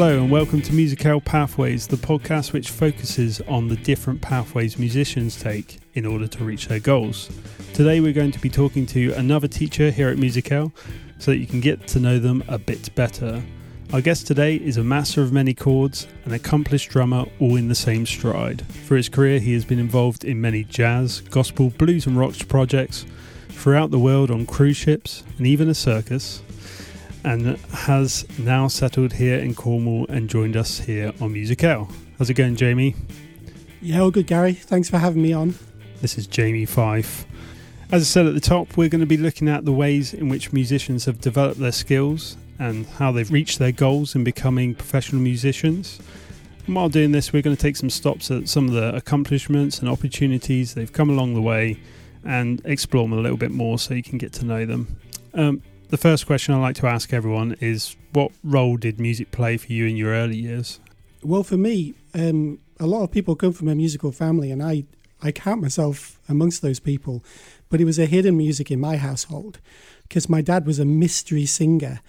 Hello, and welcome to Musical Pathways, the podcast which focuses on the different pathways musicians take in order to reach their goals. Today, we're going to be talking to another teacher here at Musical so that you can get to know them a bit better. Our guest today is a master of many chords, an accomplished drummer, all in the same stride. For his career, he has been involved in many jazz, gospel, blues, and rock projects throughout the world on cruise ships and even a circus and has now settled here in Cornwall and joined us here on Musical. How's it going, Jamie? Yeah, all good, Gary. Thanks for having me on. This is Jamie Fife. As I said at the top, we're going to be looking at the ways in which musicians have developed their skills and how they've reached their goals in becoming professional musicians. And while doing this, we're going to take some stops at some of the accomplishments and opportunities they've come along the way and explore them a little bit more so you can get to know them. Um, the first question I like to ask everyone is what role did music play for you in your early years? Well, for me, um, a lot of people come from a musical family, and I, I count myself amongst those people. But it was a hidden music in my household because my dad was a mystery singer.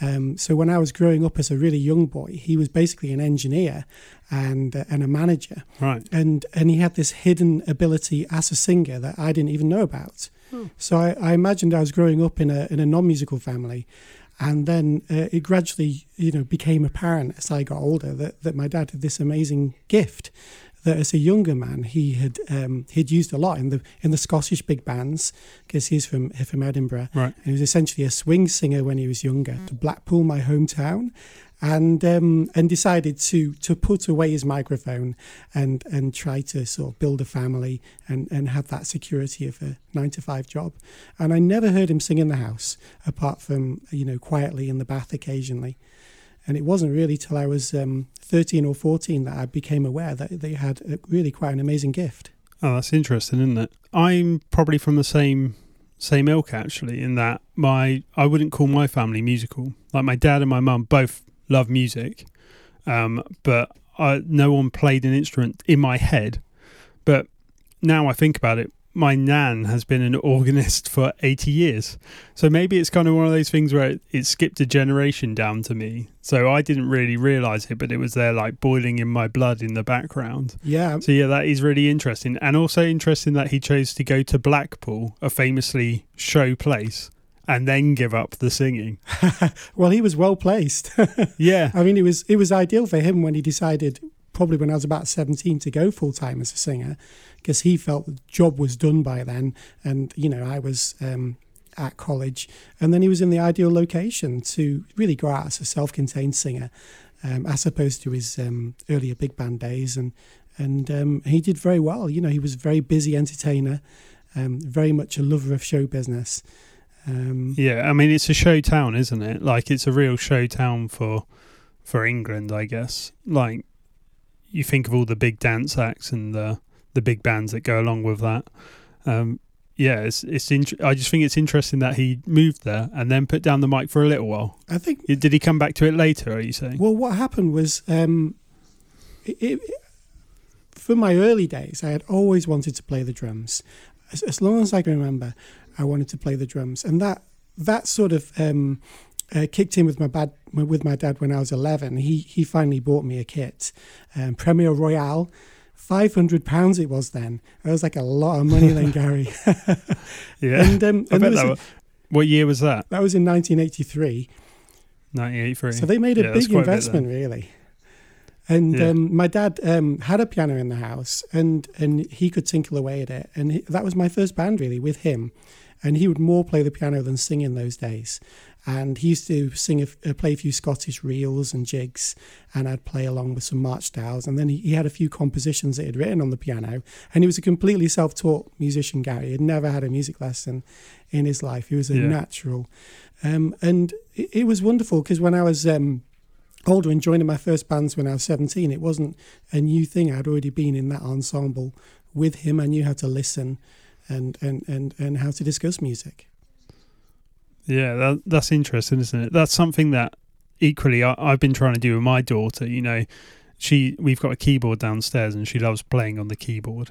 Um, so when I was growing up as a really young boy, he was basically an engineer and uh, and a manager. Right. And and he had this hidden ability as a singer that I didn't even know about. So I, I, imagined I was growing up in a in a non musical family, and then uh, it gradually you know became apparent as I got older that that my dad had this amazing gift. That as a younger man he had um, he'd used a lot in the in the Scottish big bands because he's from from Edinburgh. Right. he was essentially a swing singer when he was younger. To Blackpool, my hometown, and um, and decided to to put away his microphone and and try to sort of build a family and and have that security of a nine to five job. And I never heard him sing in the house apart from you know quietly in the bath occasionally. And it wasn't really till I was um, 13 or 14 that I became aware that they had a, really quite an amazing gift. Oh, that's interesting, isn't it? I'm probably from the same same ilk actually in that my I wouldn't call my family musical. Like my dad and my mum both love music, um, but I, no one played an instrument in my head. But now I think about it, my nan has been an organist for 80 years. So maybe it's kind of one of those things where it, it, skipped a generation down to me. So I didn't really realize it, but it was there like boiling in my blood in the background. Yeah. So yeah, that is really interesting. And also interesting that he chose to go to Blackpool, a famously show place and then give up the singing. well, he was well placed. yeah. I mean, it was it was ideal for him when he decided probably when I was about 17 to go full time as a singer because he felt the job was done by then and you know, I was um, at college and then he was in the ideal location to really go out as a self-contained singer um, as opposed to his um, earlier big band days and and um, he did very well. You know, he was a very busy entertainer, um, very much a lover of show business. Um, yeah, I mean it's a show town, isn't it? Like it's a real show town for for England, I guess. Like you think of all the big dance acts and the the big bands that go along with that. Um, yeah, it's it's. Int- I just think it's interesting that he moved there and then put down the mic for a little while. I think. Did he come back to it later? Are you saying? Well, what happened was, um, it, it, from my early days, I had always wanted to play the drums. As, as long as I can remember, I wanted to play the drums, and that that sort of um, uh, kicked in with my bad with my dad when I was eleven. He he finally bought me a kit, um, Premier Royale. Five hundred pounds it was then. That was like a lot of money then, Gary. yeah. And, um, and that was, what year was that? That was in 1983. 1983. So they made a yeah, big investment, really. And yeah. um, my dad um, had a piano in the house, and and he could tinkle away at it, and he, that was my first band really with him and he would more play the piano than sing in those days. And he used to sing, a, uh, play a few Scottish reels and jigs, and I'd play along with some march styles. And then he, he had a few compositions that he'd written on the piano. And he was a completely self-taught musician, Gary. He'd never had a music lesson in his life. He was a yeah. natural, um, and it, it, was wonderful because when I was um, older and joining my first bands when I was 17, it wasn't a new thing. I'd already been in that ensemble with him. I knew how to listen and and and and how to discuss music. Yeah, that, that's interesting, isn't it? That's something that equally I, I've been trying to do with my daughter. You know, she we've got a keyboard downstairs and she loves playing on the keyboard,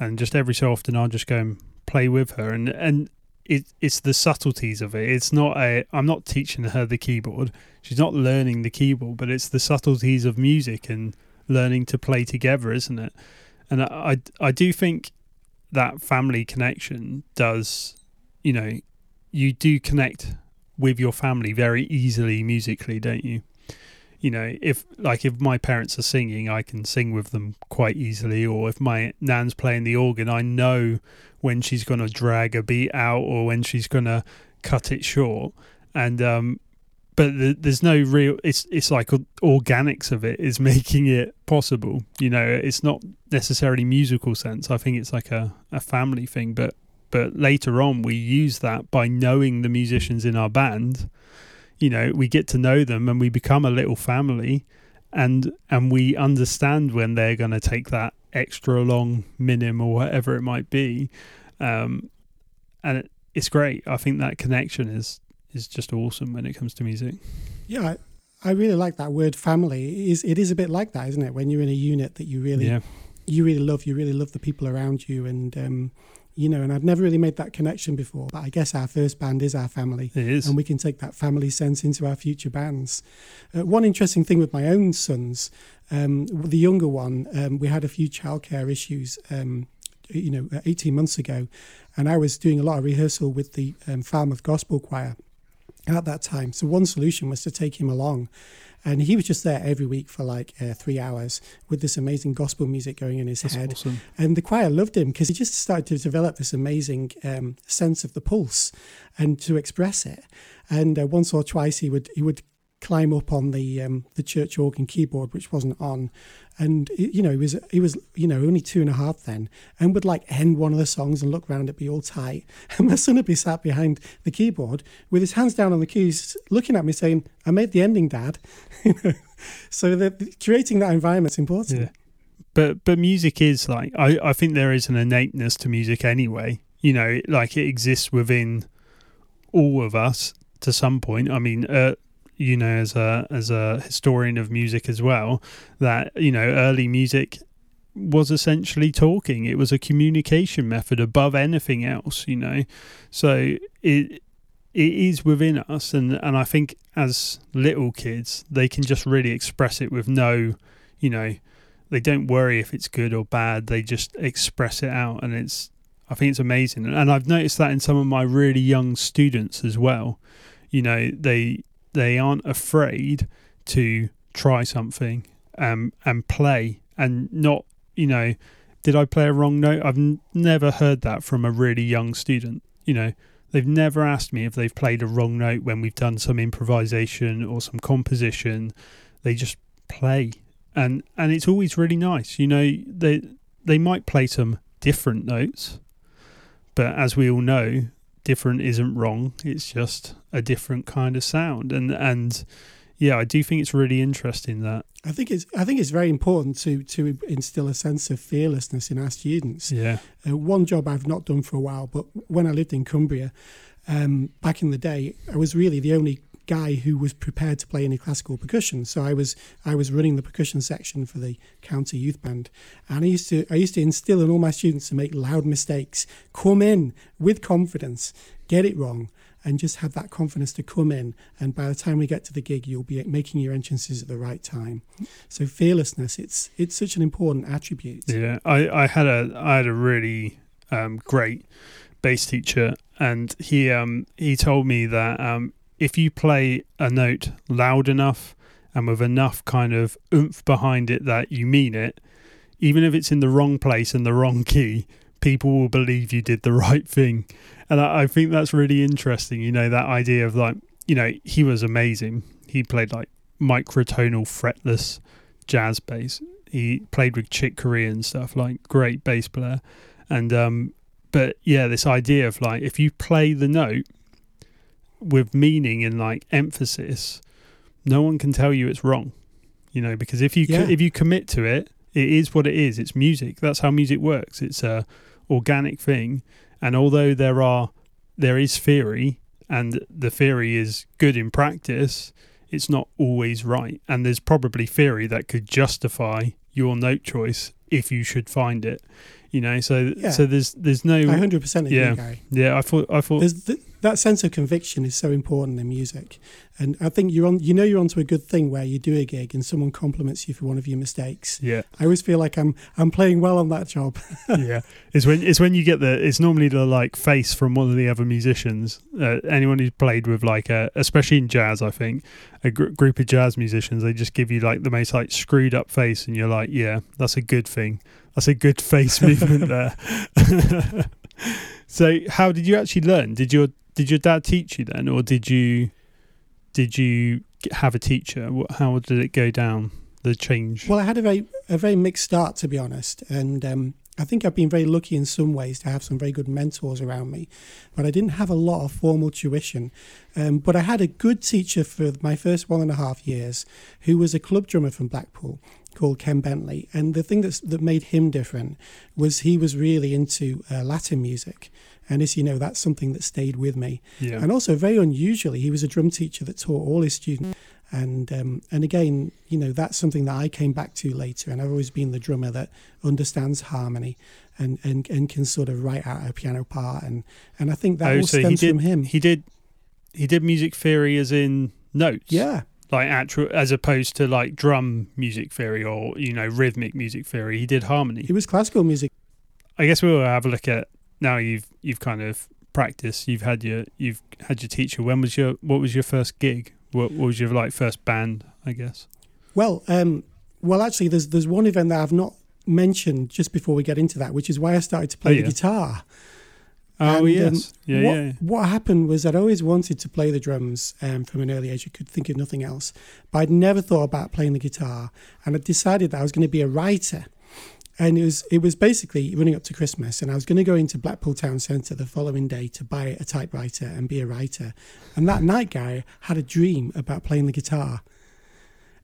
and just every so often I'll just go and play with her, and and it it's the subtleties of it. It's not a I'm not teaching her the keyboard. She's not learning the keyboard, but it's the subtleties of music and learning to play together, isn't it? And I I, I do think that family connection does, you know, you do connect with your family very easily musically, don't you? You know, if like if my parents are singing, I can sing with them quite easily, or if my nan's playing the organ, I know when she's going to drag a beat out or when she's going to cut it short. And um, but the, there's no real. It's it's like organics of it is making it possible. You know, it's not necessarily musical sense. I think it's like a, a family thing. But but later on, we use that by knowing the musicians in our band. You know, we get to know them and we become a little family, and and we understand when they're going to take that extra long minim or whatever it might be, um, and it, it's great. I think that connection is is just awesome when it comes to music. Yeah, I, I really like that word family. It is it is a bit like that, isn't it? When you're in a unit that you really yeah. you really love, you really love the people around you, and um, you know. And I've never really made that connection before, but I guess our first band is our family. It is, and we can take that family sense into our future bands. Uh, one interesting thing with my own sons, um, the younger one, um, we had a few childcare issues. Um, you know, 18 months ago, and I was doing a lot of rehearsal with the um, Falmouth Gospel Choir, at that time. So one solution was to take him along. And he was just there every week for like uh, three hours with this amazing gospel music going in his That's head. Awesome. And the choir loved him because he just started to develop this amazing um, sense of the pulse and to express it. And uh, once or twice he would he would climb up on the um, the church organ keyboard, which wasn't on, and you know he was he was you know only two and a half then, and would like end one of the songs and look round it be all tight, and my son would be sat behind the keyboard with his hands down on the keys, looking at me saying, "I made the ending, Dad." so the, creating that environment is important. Yeah. But but music is like I I think there is an innateness to music anyway. You know, like it exists within all of us to some point. I mean, uh, you know as a as a historian of music as well that you know early music was essentially talking. It was a communication method above anything else you know. So it it is within us and and I think as little kids they can just really express it with no you know they don't worry if it's good or bad. They just express it out and it's I think it's amazing. And I've noticed that in some of my really young students as well. You know they they aren't afraid to try something um, and play and not, you know, did I play a wrong note? I've n- never heard that from a really young student. You know, they've never asked me if they've played a wrong note when we've done some improvisation or some composition. They just play, and and it's always really nice. You know, they they might play some different notes, but as we all know, different isn't wrong. It's just a different kind of sound, and and yeah, I do think it's really interesting that. I think it's I think it's very important to to instill a sense of fearlessness in our students. Yeah. Uh, one job I've not done for a while, but when I lived in Cumbria, um, back in the day, I was really the only guy who was prepared to play any classical percussion. So I was I was running the percussion section for the county youth band, and I used to I used to instill in all my students to make loud mistakes, come in with confidence, get it wrong, and just have that confidence to come in. And by the time we get to the gig, you'll be making your entrances at the right time. So fearlessness, it's it's such an important attribute. Yeah, I, I had a I had a really um, great bass teacher, and he um, he told me that um, if you play a note loud enough and with enough kind of oomph behind it that you mean it, even if it's in the wrong place and the wrong key, people will believe you did the right thing. And I, I think that's really interesting. You know, that idea of like, you know, he was amazing. He played like microtonal fretless jazz bass. He played with Chick Corea and stuff, like great bass player. And um but yeah, this idea of like if you play the note with meaning and like emphasis, no one can tell you it's wrong. You know, because if you yeah. if you commit to it, it is what it is. It's music. That's how music works. It's a organic thing. And although there are there is theory and the theory is good in practice, it's not always right. And there's probably theory that could justify your note choice if you should find it You know, so yeah. so there's there's no. I hundred percent agree, yeah, Gary. Yeah, I thought I thought th- that sense of conviction is so important in music, and I think you're on. You know, you're onto a good thing where you do a gig and someone compliments you for one of your mistakes. Yeah, I always feel like I'm I'm playing well on that job. yeah, it's when it's when you get the. It's normally the like face from one of the other musicians. Uh, anyone who's played with like a, especially in jazz, I think a gr- group of jazz musicians, they just give you like the most like screwed up face, and you're like, yeah, that's a good thing that's a good face movement there. so, how did you actually learn? Did your did your dad teach you then, or did you did you have a teacher? How did it go down? The change. Well, I had a very a very mixed start to be honest, and um, I think I've been very lucky in some ways to have some very good mentors around me, but I didn't have a lot of formal tuition. Um, but I had a good teacher for my first one and a half years, who was a club drummer from Blackpool, called Ken Bentley. And the thing that's, that made him different was he was really into uh, Latin music. And as you know, that's something that stayed with me. Yeah. And also, very unusually, he was a drum teacher that taught all his students. And um, and again, you know, that's something that I came back to later. And I've always been the drummer that understands harmony and, and, and can sort of write out a piano part. And, and I think that oh, all so stems did, from him. He did he did music theory as in notes. Yeah, like actual as opposed to like drum music theory or you know rhythmic music theory he did harmony it was classical music i guess we'll have a look at now you've you've kind of practiced you've had your you've had your teacher when was your what was your first gig what, what was your like first band i guess well um well actually there's there's one event that i've not mentioned just before we get into that which is why i started to play oh, yeah. the guitar Oh and, yes, um, yeah, what, yeah. What happened was I'd always wanted to play the drums um, from an early age. I could think of nothing else, but I'd never thought about playing the guitar. And I decided that I was going to be a writer. And it was it was basically running up to Christmas, and I was going to go into Blackpool Town Centre the following day to buy a typewriter and be a writer. And that night, guy had a dream about playing the guitar.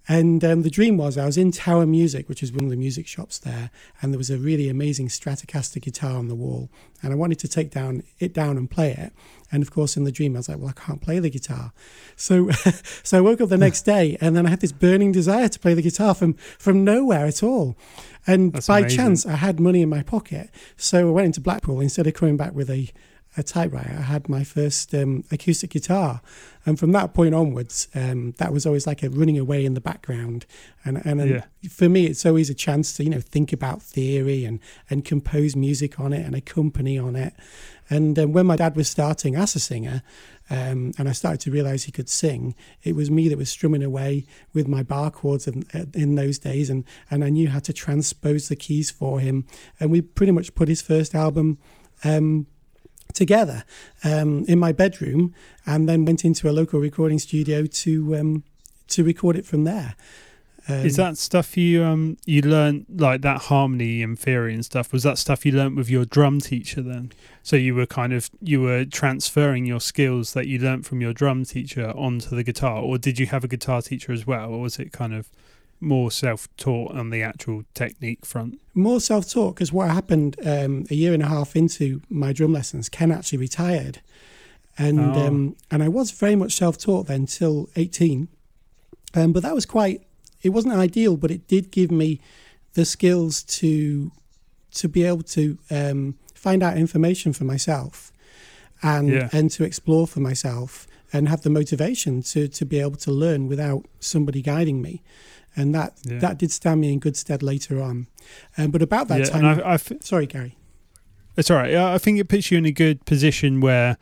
And um, the dream was I was in Tower Music, which is one of the music shops there, and there was a really amazing Stratocaster guitar on the wall, and I wanted to take down it down and play it. And of course, in the dream, I was like, "Well, I can't play the guitar." So, so I woke up the next day, and then I had this burning desire to play the guitar from from nowhere at all. And That's by amazing. chance, I had money in my pocket, so I went into Blackpool instead of coming back with a a typewriter, I had my first um, acoustic guitar, and from that point onwards, um, that was always like a running away in the background. And and, and yeah. for me, it's always a chance to you know think about theory and and compose music on it and accompany on it. And um, when my dad was starting as a singer, um, and I started to realize he could sing, it was me that was strumming away with my bar chords in, in those days, and and I knew how to transpose the keys for him. And we pretty much put his first album. Um, together um, in my bedroom, and then went into a local recording studio to um, to record it from there. Um, Is that stuff you um you learned like that harmony and theory and stuff? Was that stuff you learned with your drum teacher then? So you were kind of you were transferring your skills that you learned from your drum teacher onto the guitar, or did you have a guitar teacher as well, or was it kind of more self-taught on the actual technique front? More self-taught because what happened um, a year and a half into my drum lessons, Ken actually retired, and oh. um, and I was very much self-taught then till eighteen, um, but that was quite. It wasn't ideal, but it did give me the skills to to be able to um, find out information for myself, and yeah. and to explore for myself, and have the motivation to to be able to learn without somebody guiding me and that yeah. that did stand me in good stead later on. Um, but about that yeah, time, I, I f- sorry, Gary. It's all right. I think it puts you in a good position where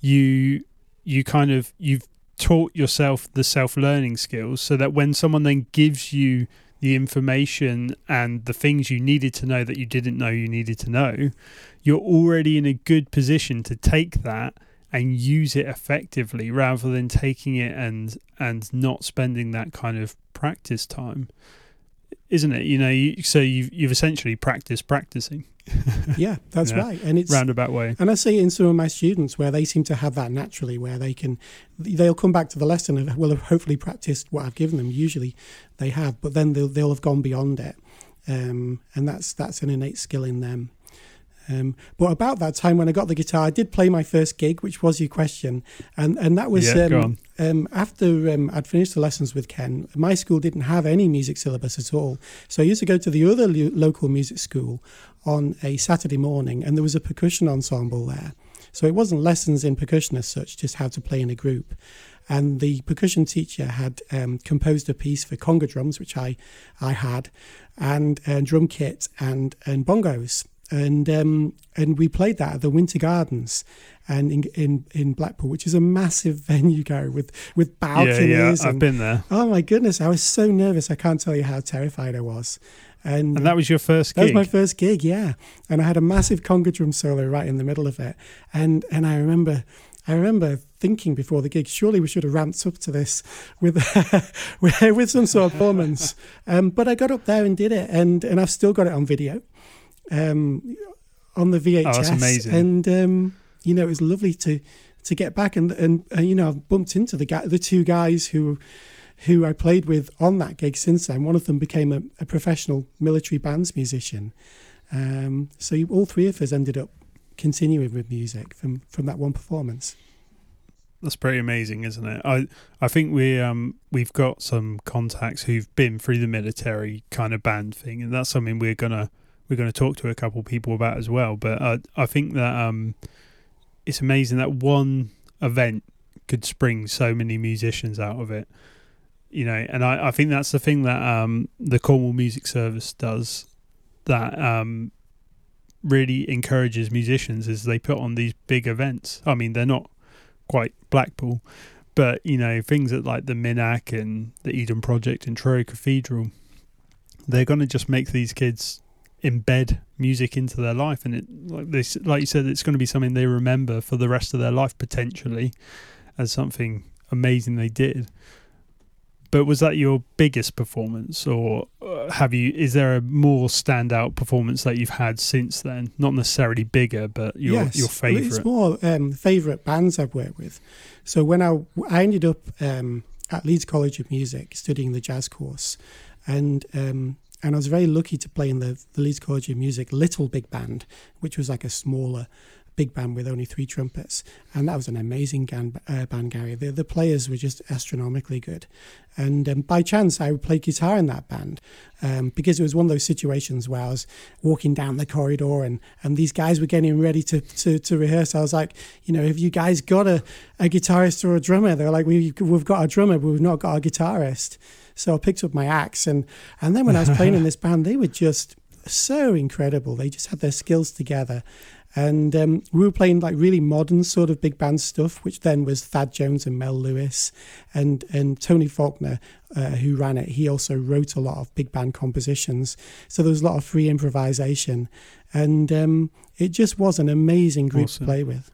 you you kind of you've taught yourself the self learning skills, so that when someone then gives you the information and the things you needed to know that you didn't know you needed to know, you're already in a good position to take that and use it effectively rather than taking it and and not spending that kind of practice time isn't it? You know you, so you've, you've essentially practiced practicing. Yeah that's right. And it's roundabout way. And i see it in some of my students where they seem to have that naturally where they can they'll come back to the lesson and will have hopefully practiced what i've given them. Usually they have but then they'll, they'll have gone beyond it. Um, and that's that's an innate skill in them um, but about that time when I got the guitar, I did play my first gig, which was your question, and and that was yeah, um, um, after um, I'd finished the lessons with Ken, my school didn't have any music syllabus at all. So I used to go to the other lo- local music school on a Saturday morning, and there was a percussion ensemble there. So it wasn't lessons in percussion as such, just how to play in a group. And the percussion teacher had um, composed a piece for conga drums, which I, I had, and, and drum kit and, and bongos and um, and we played that at the Winter Gardens and in, in in Blackpool, which is a massive venue, Gary, with with balconies. Yeah, yeah, I've been there. Oh my goodness, I was so nervous. I can't tell you how terrified I was. And, and that was your first gig? That was my first gig, yeah. And I had a massive conga drum solo right in the middle of it. And and I remember I remember thinking before the gig, surely we should have ramped up to this with with, with some sort of performance. Um, but I got up there and did it, and and I've still got it on video um, on the VHS. Oh, that's amazing. And um, you know, it was lovely to to get back and and, and you know, I've bumped into the guy, the two guys who who I played with on that gig since then. One of them became a, a professional military bands musician. Um, so all three of us ended up continuing with music from from that one performance. That's pretty amazing, isn't it? I I think we um we've got some contacts who've been through the military kind of band thing, and that's something we're gonna we're going to talk to a couple people about as well. But I I think that um, it's amazing that one event could spring so many musicians out of it. You know, and I, I think that's the thing that um, the Cornwall Music Service does that um, really encourages musicians is they put on these big events. I mean, they're not quite Blackpool, but you know, things at like the Minack and the Eden Project and Truro Cathedral, they're going to just make these kids embed music into their life and it like this like you said it's going to be something they remember for the rest of their life potentially as something amazing they did. But was that your biggest performance or uh, have you is there a more standout performance that you've had since then? Not necessarily bigger but your yes, your favorite it's more um, favorite bands i've worked with. So when i i ended up um, at leeds college of music studying the jazz course and um, and I was very lucky to play in the, the Leeds College of Music Little Big Band, which was like a smaller big band with only three trumpets. And that was an amazing band, uh, band Gary. The, the players were just astronomically good. And um, by chance, I played guitar in that band um, because it was one of those situations where I was walking down the corridor and, and these guys were getting ready to, to, to rehearse. I was like, you know, have you guys got a, a guitarist or a drummer? They're like, we, we've got a drummer, but we've not got a guitarist. So I picked up my axe, and and then when I was playing in this band, they were just so incredible. They just had their skills together. And um, we were playing like really modern sort of big band stuff, which then was Thad Jones and Mel Lewis, and and Tony Faulkner, uh, who ran it. He also wrote a lot of big band compositions, so there was a lot of free improvisation, and um, it just was an amazing group awesome. to play with.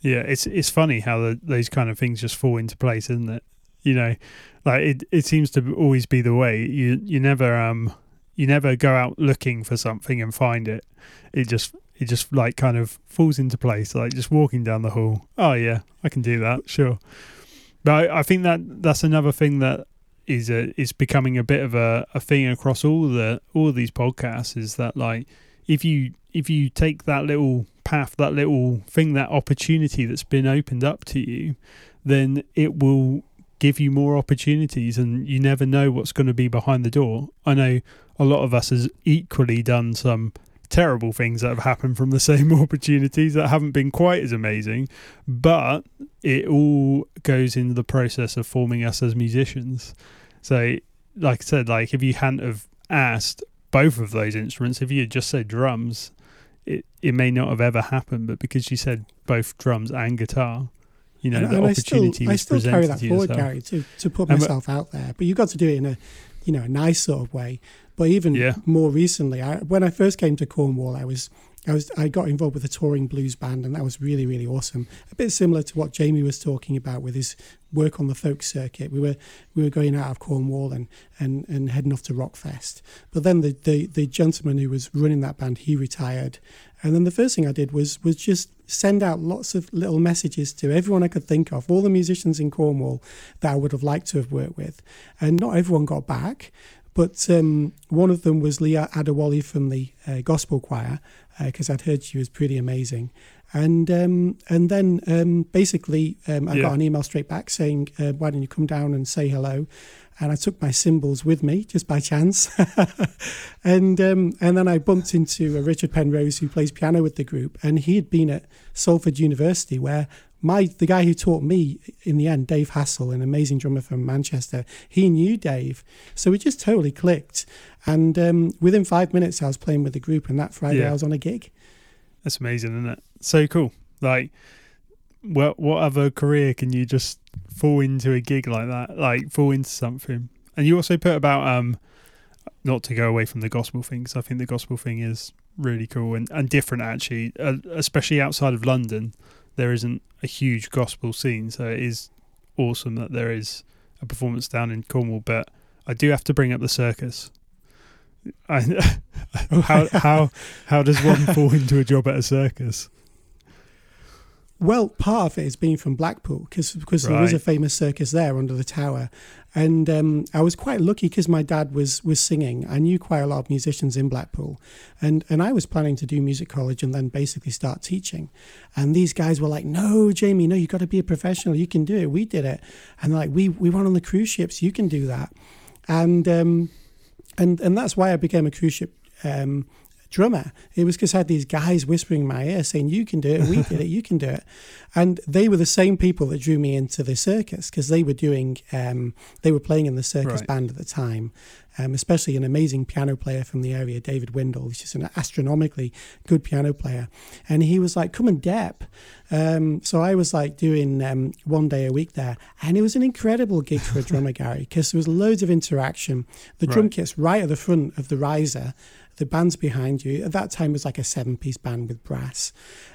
Yeah, it's it's funny how the, those kind of things just fall into place, isn't it? You know, like it, it seems to always be the way. You you never um you never go out looking for something and find it. It just it just like kind of falls into place. Like just walking down the hall. Oh yeah, I can do that. Sure. But I, I think that that's another thing that is a, is becoming a bit of a, a thing across all the all these podcasts is that like if you if you take that little path that little thing that opportunity that's been opened up to you then it will give you more opportunities and you never know what's going to be behind the door. I know a lot of us has equally done some terrible things that have happened from the same opportunities that haven't been quite as amazing, but it all goes into the process of forming us as musicians. So, like I said, like if you hadn't have asked both of those instruments, if you had just said drums, it, it may not have ever happened, but because you said both drums and guitar, you know, and, the and opportunity I still, I still carry that forward. Gary, to, to put myself out there. But you've got to do it in a, you know, a nice sort of way. But even yeah. more recently, I, when I first came to Cornwall, I was I was I got involved with a touring blues band, and that was really really awesome. A bit similar to what Jamie was talking about with his work on the folk circuit. We were we were going out of Cornwall and and, and heading off to Rockfest. But then the, the the gentleman who was running that band he retired, and then the first thing I did was was just send out lots of little messages to everyone I could think of, all the musicians in Cornwall that I would have liked to have worked with. And not everyone got back, But um, one of them was Leah Adewale from the uh, gospel choir, because uh, I'd heard she was pretty amazing. And um, and then um, basically, um, I yeah. got an email straight back saying, uh, "Why don't you come down and say hello?" And I took my cymbals with me just by chance, and um, and then I bumped into Richard Penrose, who plays piano with the group, and he had been at Salford University, where my the guy who taught me in the end, Dave Hassel, an amazing drummer from Manchester, he knew Dave, so it just totally clicked. And um, within five minutes, I was playing with the group, and that Friday yeah. I was on a gig. That's amazing, isn't it? So cool. Like, what what other career can you just fall into a gig like that? Like, fall into something. And you also put about um, not to go away from the gospel thing, because I think the gospel thing is really cool and, and different actually, uh, especially outside of London there isn't a huge gospel scene, so it is awesome that there is a performance down in Cornwall. But I do have to bring up the circus. I, how how how does one fall into a job at a circus? Well, part of it is being from Blackpool because because right. there is a famous circus there under the tower, and um, I was quite lucky because my dad was was singing. I knew quite a lot of musicians in Blackpool, and and I was planning to do music college and then basically start teaching. And these guys were like, "No, Jamie, no, you've got to be a professional. You can do it. We did it." And like, "We we went on the cruise ships. You can do that." And um, and and that's why I became a cruise ship um, drummer. It was because I had these guys whispering in my ear saying, You can do it, we did it, you can do it. And they were the same people that drew me into the circus because they were doing, um, they were playing in the circus right. band at the time. Um, especially an amazing piano player from the area, David Windle, who's just an astronomically good piano player. And he was like, Come and dep. Um, so I was like doing um, one day a week there. And it was an incredible gig for a drummer, Gary, because there was loads of interaction. The drum right. kit's right at the front of the riser the band's behind you. At that time, it was like a seven piece band with brass.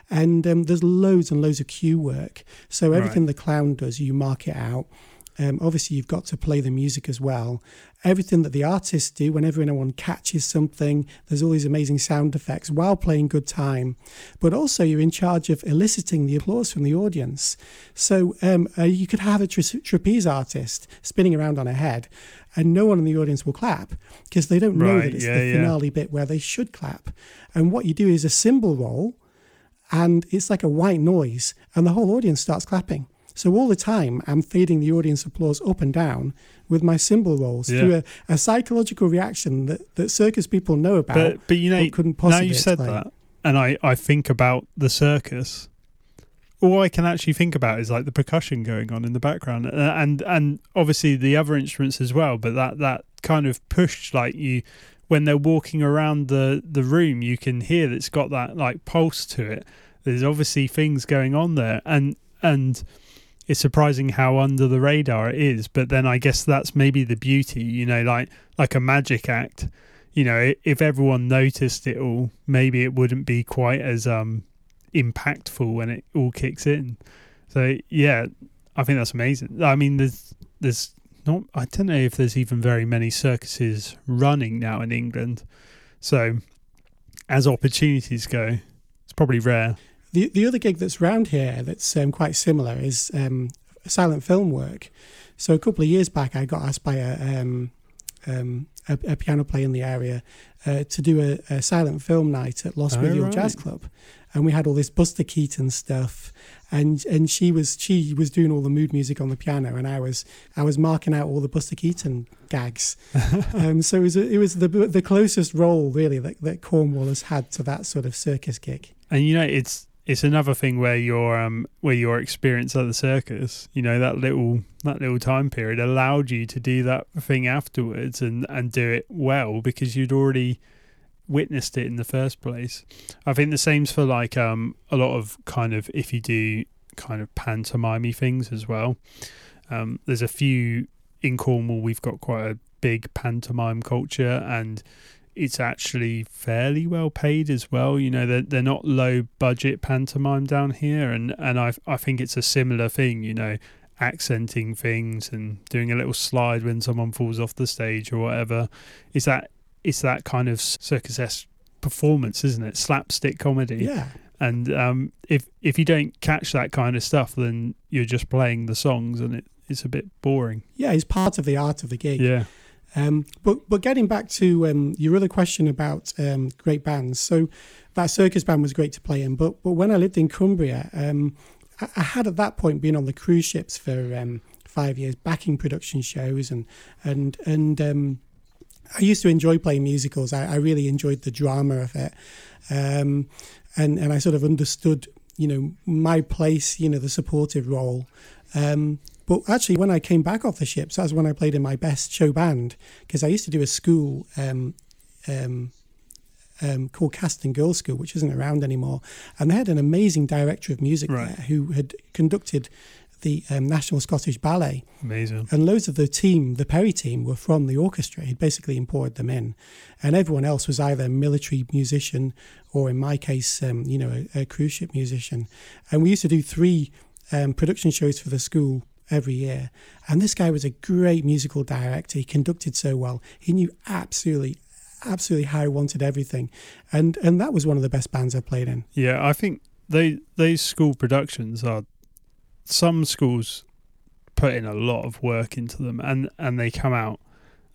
And um, there's loads and loads of cue work. So everything right. the clown does, you mark it out. Um, obviously, you've got to play the music as well. Everything that the artists do, whenever anyone catches something, there's all these amazing sound effects while playing good time. But also, you're in charge of eliciting the applause from the audience. So um, uh, you could have a tra- trapeze artist spinning around on a head, and no one in the audience will clap because they don't know right, that it's yeah, the finale yeah. bit where they should clap. And what you do is a cymbal roll, and it's like a white noise, and the whole audience starts clapping. So all the time, I'm feeding the audience applause up and down with my cymbal rolls yeah. through a, a, psychological reaction that, that circus people know about. But, but you know, couldn't possibly now you said that, and I, I think about the circus all I can actually think about is like the percussion going on in the background, uh, and and obviously the other instruments as well. But that that kind of pushed like you when they're walking around the the room, you can hear that it's got that like pulse to it. There's obviously things going on there, and and it's surprising how under the radar it is. But then I guess that's maybe the beauty, you know, like like a magic act. You know, if everyone noticed it all, maybe it wouldn't be quite as um impactful when it all kicks in. So yeah, I think that's amazing. I mean, there's there's not. I don't know if there's even very many circuses running now in England. So as opportunities go, it's probably rare. The the other gig that's round here that's um, quite similar is um, silent film work. So a couple of years back, I got asked by a um, um, a, a, piano player in the area uh, to do a, a, silent film night at Lost oh, right. Jazz Club, and we had all this Buster Keaton stuff, and and she was she was doing all the mood music on the piano, and I was I was marking out all the Buster Keaton gags. um, so it was it was the the closest role really that, that Cornwall has had to that sort of circus gig. And you know, it's it's another thing where your um where your experience at the circus, you know, that little that little time period allowed you to do that thing afterwards and and do it well because you'd already witnessed it in the first place. I think the same's for like um a lot of kind of if you do kind of pantomime things as well. Um, there's a few in Cornwall. We've got quite a big pantomime culture, and it's actually fairly well paid as well. You know, they're, they're not low budget pantomime down here, and and I I think it's a similar thing. You know, accenting things and doing a little slide when someone falls off the stage or whatever. Is that it's that kind of circus esque performance, isn't it? Slapstick comedy. Yeah. And um, if if you don't catch that kind of stuff, then you're just playing the songs, and it, it's a bit boring. Yeah, it's part of the art of the gig. Yeah. Um, but but getting back to um, your other question about um, great bands, so that circus band was great to play in. But but when I lived in Cumbria, um, I, I, had at that point been on the cruise ships for um, five years, backing production shows, and and and um, I used to enjoy playing musicals. I, I really enjoyed the drama of it, and and I sort of understood you know my place, you know the supportive role. Um, but actually, when I came back off the ships, that's when I played in my best show band because I used to do a school um, um, um, called Casterton Girls School, which isn't around anymore, and they had an amazing director of music right. there who had conducted the um, National Scottish Ballet. Amazing. And loads of the team, the Perry team, were from the orchestra. He'd basically imported them in. And everyone else was either a military musician or, in my case, um, you know, a, a, cruise ship musician. And we used to do three um, production shows for the school every year. And this guy was a great musical director. He conducted so well. He knew absolutely, absolutely how he wanted everything. And and that was one of the best bands I've played in. Yeah, I think they those school productions are some schools put in a lot of work into them and and they come out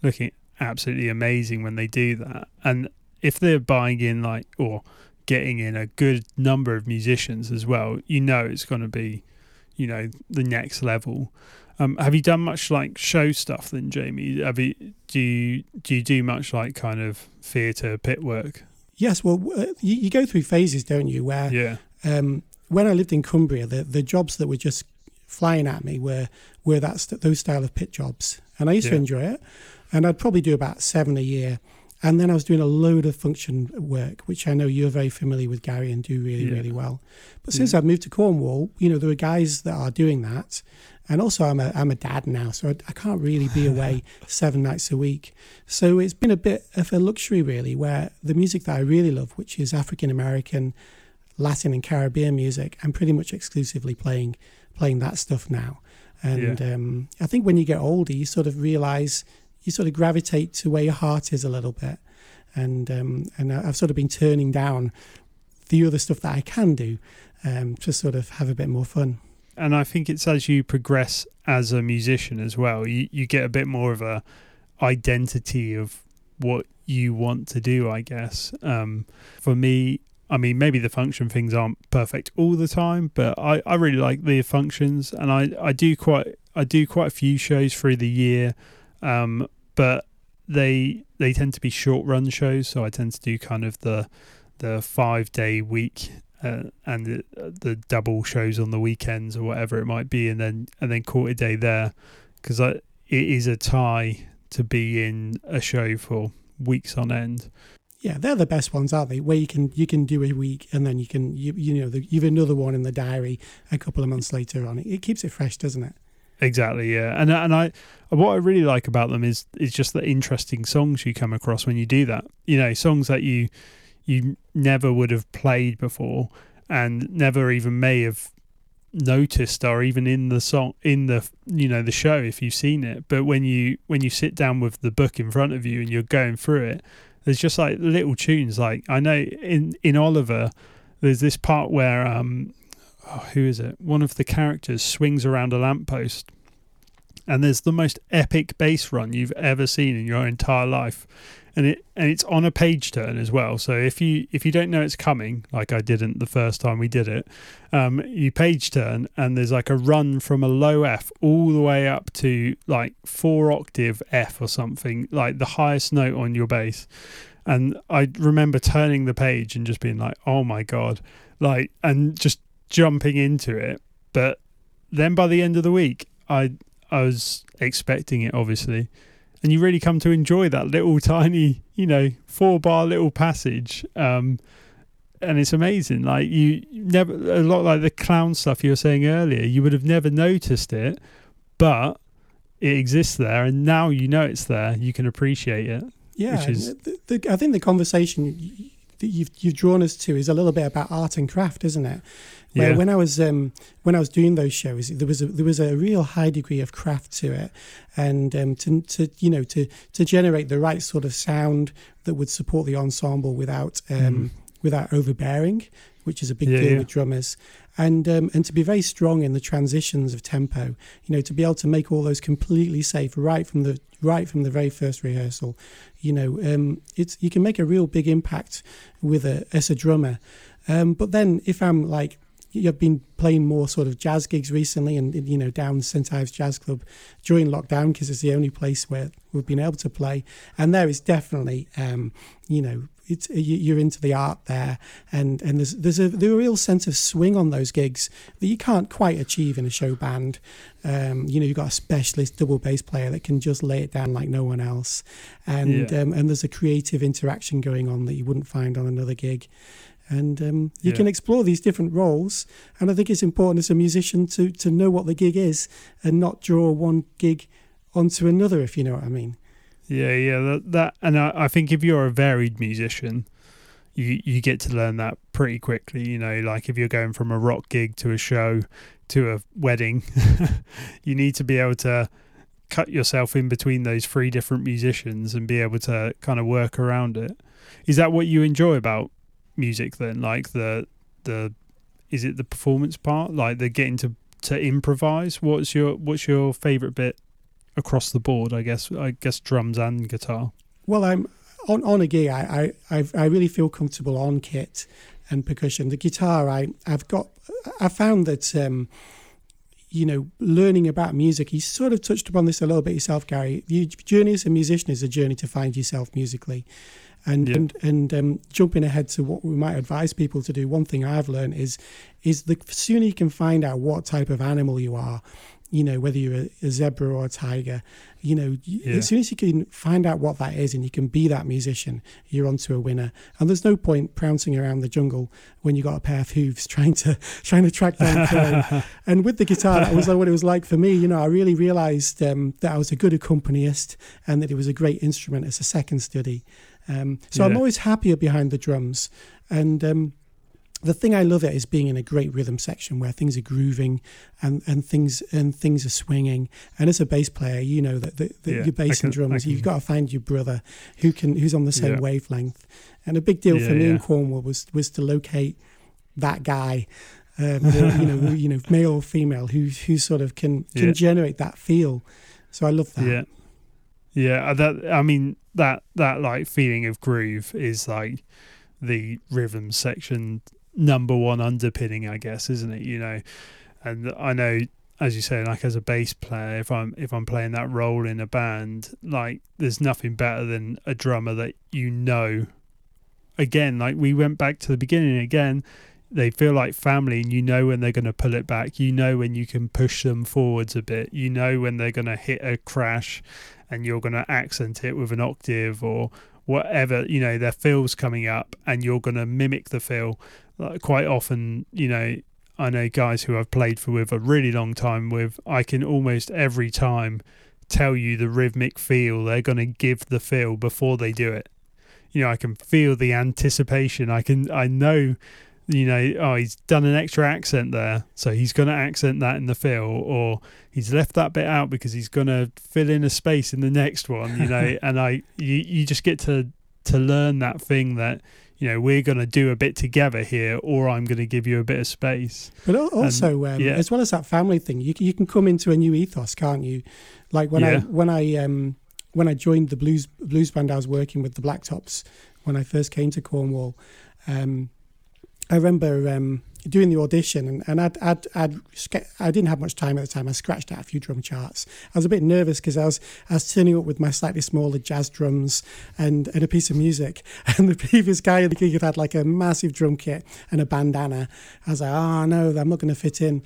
looking absolutely amazing when they do that. And if they're buying in like or getting in a good number of musicians as well, you know it's going to be you know the next level. Um, have you done much like show stuff then, Jamie? Have you do you do you do much like kind of theatre pit work? Yes, well, uh, you, you, go through phases, don't you? Where yeah. Um, when I lived in Cumbria, the, the jobs that were just flying at me were were that those style of pit jobs, and I used yeah. to enjoy it. And I'd probably do about seven a year, and then I was doing a load of function work, which I know you're very familiar with, Gary, and do really, yeah. really well. But since yeah. I've moved to Cornwall, you know, there are guys that are doing that. And also, I'm a, I'm a dad now, so I, I can't really be away seven nights a week. So it's been a bit of a luxury, really, where the music that I really love, which is African American, Latin, and Caribbean music, I'm pretty much exclusively playing playing that stuff now. And yeah. um, I think when you get older, you sort of realize you sort of gravitate to where your heart is a little bit. And um, and I've sort of been turning down the other stuff that I can do um, to sort of have a bit more fun. And I think it's as you progress as a musician as well, you, you get a bit more of a identity of what you want to do, I guess. Um, for me, I mean, maybe the function things aren't perfect all the time, but I, I really like the functions, and I, I do quite I do quite a few shows through the year um, but they they tend to be short run shows, so I tend to do kind of the the five day week uh, and the, the double shows on the weekends or whatever it might be, and then and then quarter day there because it is a tie to be in a show for weeks on end. Yeah, they're the best ones, aren't they? Where you can you can do a week and then you can you you know the, you have another one in the diary a couple of months later on. It, it keeps it fresh, doesn't it? Exactly, yeah, and and I what I really like about them is is just the interesting songs you come across when you do that. You know, songs that you you never would have played before and never even may have noticed or even in the song in the you know the show if you've seen it but when you when you sit down with the book in front of you and you're going through it there's just like little tunes like i know in in oliver there's this part where um oh, who is it? One of the characters swings around a lamppost, and there's the most epic bass run you've ever seen in your entire life, and it and it's on a page turn as well. So if you if you don't know it's coming, like I didn't the first time we did it, um, you page turn, and there's like a run from a low F all the way up to like four octave F or something, like the highest note on your bass. And I remember turning the page and just being like, "Oh my god!" Like, and just jumping into it. But then by the end of the week, I I was expecting it obviously, and you really come to enjoy that little tiny, you know, four bar little passage. Um, and it's amazing. Like you never a lot like the clown stuff you were saying earlier. You would have never noticed it, but it exists there, and now you know it's there. You can appreciate it. Yeah, is, the, the, I think the conversation that you've you've drawn us to is a little bit about art and craft, isn't it? Where yeah. when I was um, when I was doing those shows, there was a, there was a real high degree of craft to it, and um, to, to you know to to generate the right sort of sound that would support the ensemble without um, mm. without overbearing, which is a big yeah, deal yeah. with drummers, and um, and to be very strong in the transitions of tempo. You know, to be able to make all those completely safe right from the right from the very first rehearsal. You know, um, it's you can make a real big impact with a as a drummer. Um, but then if I'm like you've been playing more sort of jazz gigs recently and you know down st ives jazz club during lockdown because it's the only place where we've been able to play. And there is definitely um, you know it's you're into the art there. And and there's there's a, there's a real sense of swing on those gigs that you can't quite achieve in a show band. Um, you know you've got a specialist double bass player that can just lay it down like no one else. And yeah. um, and there's a creative interaction going on that you wouldn't find on another gig and um, you yeah. can explore these different roles. And I think it's important as a musician to to know what the gig is and not draw one gig onto another, if you know what I mean. Yeah, yeah, that, that and I, I think if you're a varied musician, you you get to learn that pretty quickly. You know, like if you're going from a rock gig to a show to a wedding, you need to be able to cut yourself in between those three different musicians and be able to kind of work around it. Is that what you enjoy about music then? Like the the is it the performance part? Like they're getting to to improvise. What's your what's your favorite bit across the board? I guess I guess drums and guitar. Well, I'm on on a gig. I I I really feel comfortable on kit and percussion. The guitar, I I've got I found that. Um, you know, learning about music. You sort of touched upon this a little bit yourself, Gary. Your journey as a musician is a journey to find yourself musically. And yeah. and and um, jumping ahead to what we might advise people to do, one thing I've learned is is the sooner you can find out what type of animal you are, you know whether you're a, a zebra or a tiger, you know yeah. as soon as you can find out what that is and you can be that musician, you're onto a winner. And there's no point prancing around the jungle when you got a pair of hooves trying to trying to track down prey. and with the guitar, that was like what it was like for me. You know, I really realised um, that I was a good accompanist and that it was a great instrument as a second study. Um, so yeah. I'm always happier behind the drums. And um, the thing I love it is being in a great rhythm section where things are grooving and, and things and things are swinging. And as a bass player, you know that, that, that yeah, your bass can, and drums, you've got to find your brother who can who's on the same yeah. wavelength. And a big deal yeah, for me in Cornwall was was to locate that guy. Um, or, you know, you know, male or female, who who sort of can can generate that feel. So I love that. Yeah, yeah. Uh, that I mean, that that like feeling of groove is like the rhythm section number one underpinning, I guess, isn't it? You know, and I know, as you say, like as a bass player, if I'm if I'm playing that role in a band, like there's nothing better than a drummer that you know. Again, like we went back to the beginning again. They feel like family, and you know when they're going to pull it back. You know when you can push them forwards a bit. You know when they're going to hit a crash, and you're going to accent it with an octave or whatever you know their feel's coming up and you're going to mimic the feel like quite often you know i know guys who i've played for with a really long time with i can almost every time tell you the rhythmic feel they're going to give the feel before they do it you know i can feel the anticipation i can i know you know, oh, he's done an extra accent there, so he's going to accent that in the fill, or he's left that bit out because he's going to fill in a space in the next one, you know. and I, you, you just get to to learn that thing that you know we're going to do a bit together here, or I'm going to give you a bit of space. But also, and, um, yeah. as well as that family thing, you you can come into a new ethos, can't you? Like when yeah. I when I um when I joined the blues blues band, I was working with the Blacktops when I first came to Cornwall. Um, I remember um, doing the audition, and, and I'd, I'd, I'd, I didn't have much time at the time. I scratched out a few drum charts. I was a bit nervous because I was, I was turning up with my slightly smaller jazz drums and, and a piece of music. And the previous guy in the gig had had like a massive drum kit and a bandana. I was like, oh no, I'm not going to fit in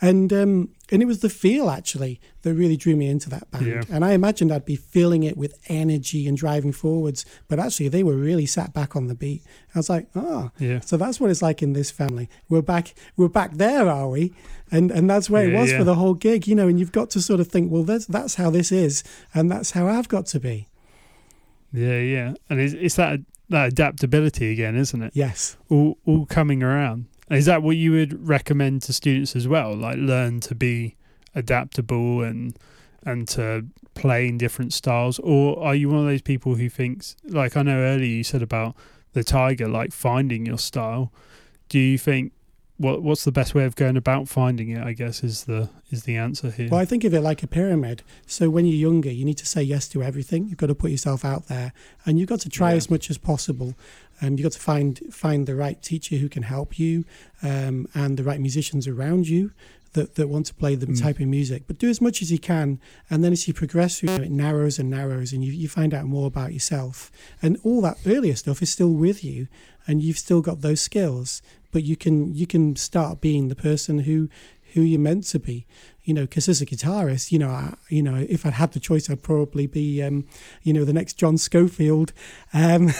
and um, and it was the feel actually that really drew me into that band. Yeah. And I imagined I'd be feeling it with energy and driving forwards, but actually they were really sat back on the beat. I was like, oh, yeah. So that's what it's like in this family. We're back. We're back there, are we? And and that's where yeah, it was yeah. for the whole gig, you know. And you've got to sort of think, well, that's that's how this is, and that's how I've got to be. Yeah, yeah, and it's, it's that that adaptability again, isn't it? Yes. All all coming around. Is that what you would recommend to students as well? Like learn to be adaptable and and to play in different styles, or are you one of those people who thinks like I know earlier you said about the tiger, like finding your style? do you think what what's the best way of going about finding it? I guess is the is the answer here. Well, I think of it like a pyramid. So when you're younger, you need to say yes to everything. You've got to put yourself out there, and you've got to try yeah. as much as possible. Um, you've got to find find the right teacher who can help you, um, and the right musicians around you that, that want to play the mm. type of music. But do as much as you can, and then as you progress through, it narrows and narrows, and you, you find out more about yourself. And all that earlier stuff is still with you, and you've still got those skills but you can you can start being the person who who you're meant to be you know because as a guitarist you know I, you know if I'd had the choice i'd probably be um, you know the next john scofield um,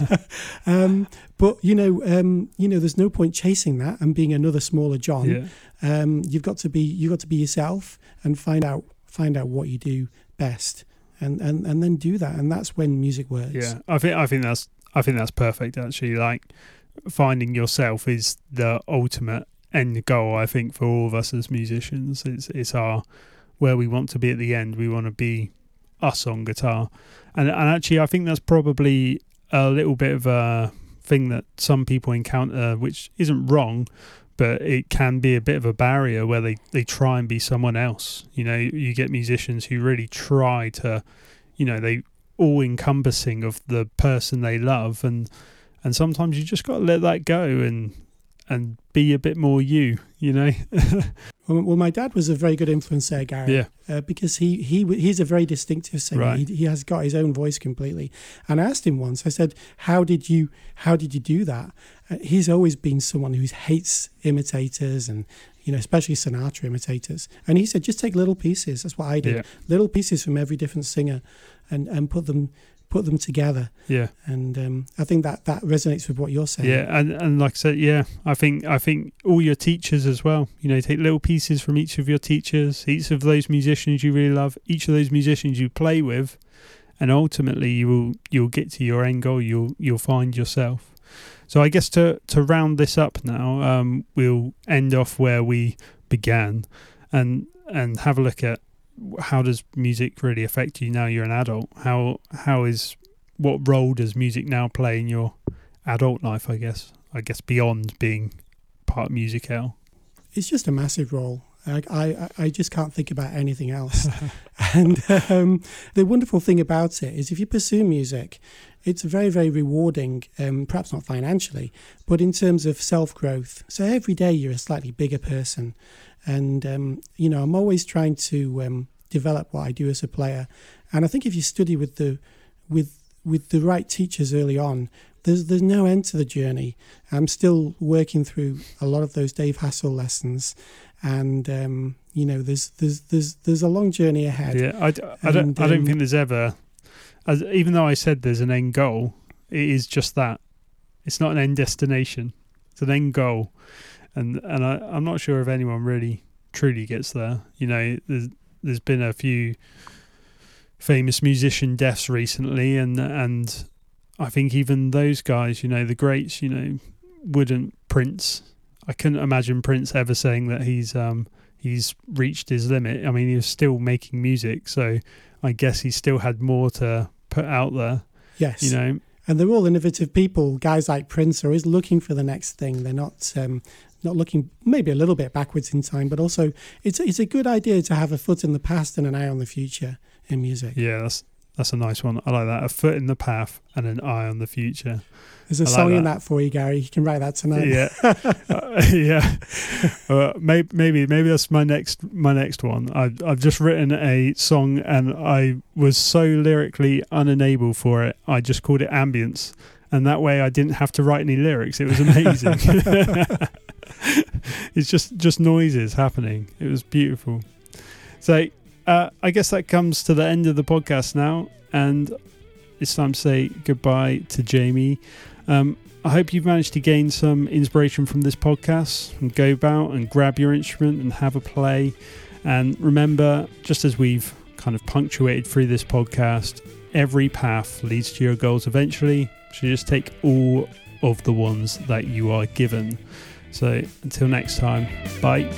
um, but you know um, you know there's no point chasing that and being another smaller john. Yeah. Um, you've got to be you've got to be yourself and find out find out what you do best and, and and then do that. And that's when music works. Yeah. I think i think that's i think that's perfect actually. Like finding yourself is the ultimate end goal. I think for all of us as musicians, it's it's our where we want to be at the end. We want to be us on guitar, and and actually, I think that's probably a little bit of a thing that some people encounter, which isn't wrong, but it can be a bit of a barrier where they they try and be someone else. You know, you get musicians who really try to, you know, they all encompassing of the person they love and and sometimes you just got to let that go and and be a bit more you, you know. well, my dad was a very good influence there, Gary. Yeah. Uh, because he he he's a very distinctive singer. Right. He, he has got his own voice completely. And I asked him once. I said, "How did you how did you do that?" Uh, he's always been someone who hates imitators and you know, especially Sinatra imitators. And he said, just take little pieces. That's what I did. Yeah. Little pieces from every different singer, and and put them put them together. Yeah, and um, I think that that resonates with what you're saying. Yeah, and and like I said, yeah, I think I think all your teachers as well. You know, take little pieces from each of your teachers, each of those musicians you really love, each of those musicians you play with, and ultimately you will you'll get to your end goal. You'll you'll find yourself. So I guess to to round this up now, um, we'll end off where we began, and and have a look at how does music really affect you now you're an adult? How how is what role does music now play in your adult life? I guess I guess beyond being part of Musicale. It's just a massive role. I, I, I just can't think about anything else. and um, the wonderful thing about it is if you pursue music, it's very, very rewarding, um, perhaps not financially, but in terms of self growth. So every day you're a slightly bigger person. And, um, you know, I'm always trying to um, develop what I do as a player. And I think if you study with the, with, with the right teachers early on, there's, there's no end to the journey. I'm still working through a lot of those Dave Hassel lessons. And, um, you know, there's, there's, there's, there's a long journey ahead. Yeah, I, I, don't, and, I don't um, think there's ever, as, even though I said there's an end goal, it is just that. It's not an end destination. It's an end goal and and I, I'm not sure if anyone really truly gets there. You know, there's there's been a few famous musician deaths recently, and and I think even those guys, you know, the greats, you know, wouldn't Prince. I couldn't imagine Prince ever saying that he's um he's reached his limit. I mean, he was still making music, so I guess he still had more to put out there. Yes, you know. And they're all innovative people. Guys like Prince are always looking for the next thing. They're not um, not looking maybe a little bit backwards in time, but also it's it's a good idea to have a foot in the past and an eye on the future in music. Yeah, that's that's a nice one. I like that. A foot in the path and an eye on the future. There's a I song like that. in that for you, Gary. You can write that tonight. Yeah, uh, yeah. Uh, maybe, maybe, maybe that's my next my next one. I've I've just written a song and I was so lyrically unable for it. I just called it ambience, and that way I didn't have to write any lyrics. It was amazing. it's just just noises happening. It was beautiful. So uh, I guess that comes to the end of the podcast now, and it's time to say goodbye to Jamie. Um, I hope you've managed to gain some inspiration from this podcast and go about and grab your instrument and have a play. And remember, just as we've kind of punctuated through this podcast, every path leads to your goals eventually. So just take all of the ones that you are given. So until next time, bye.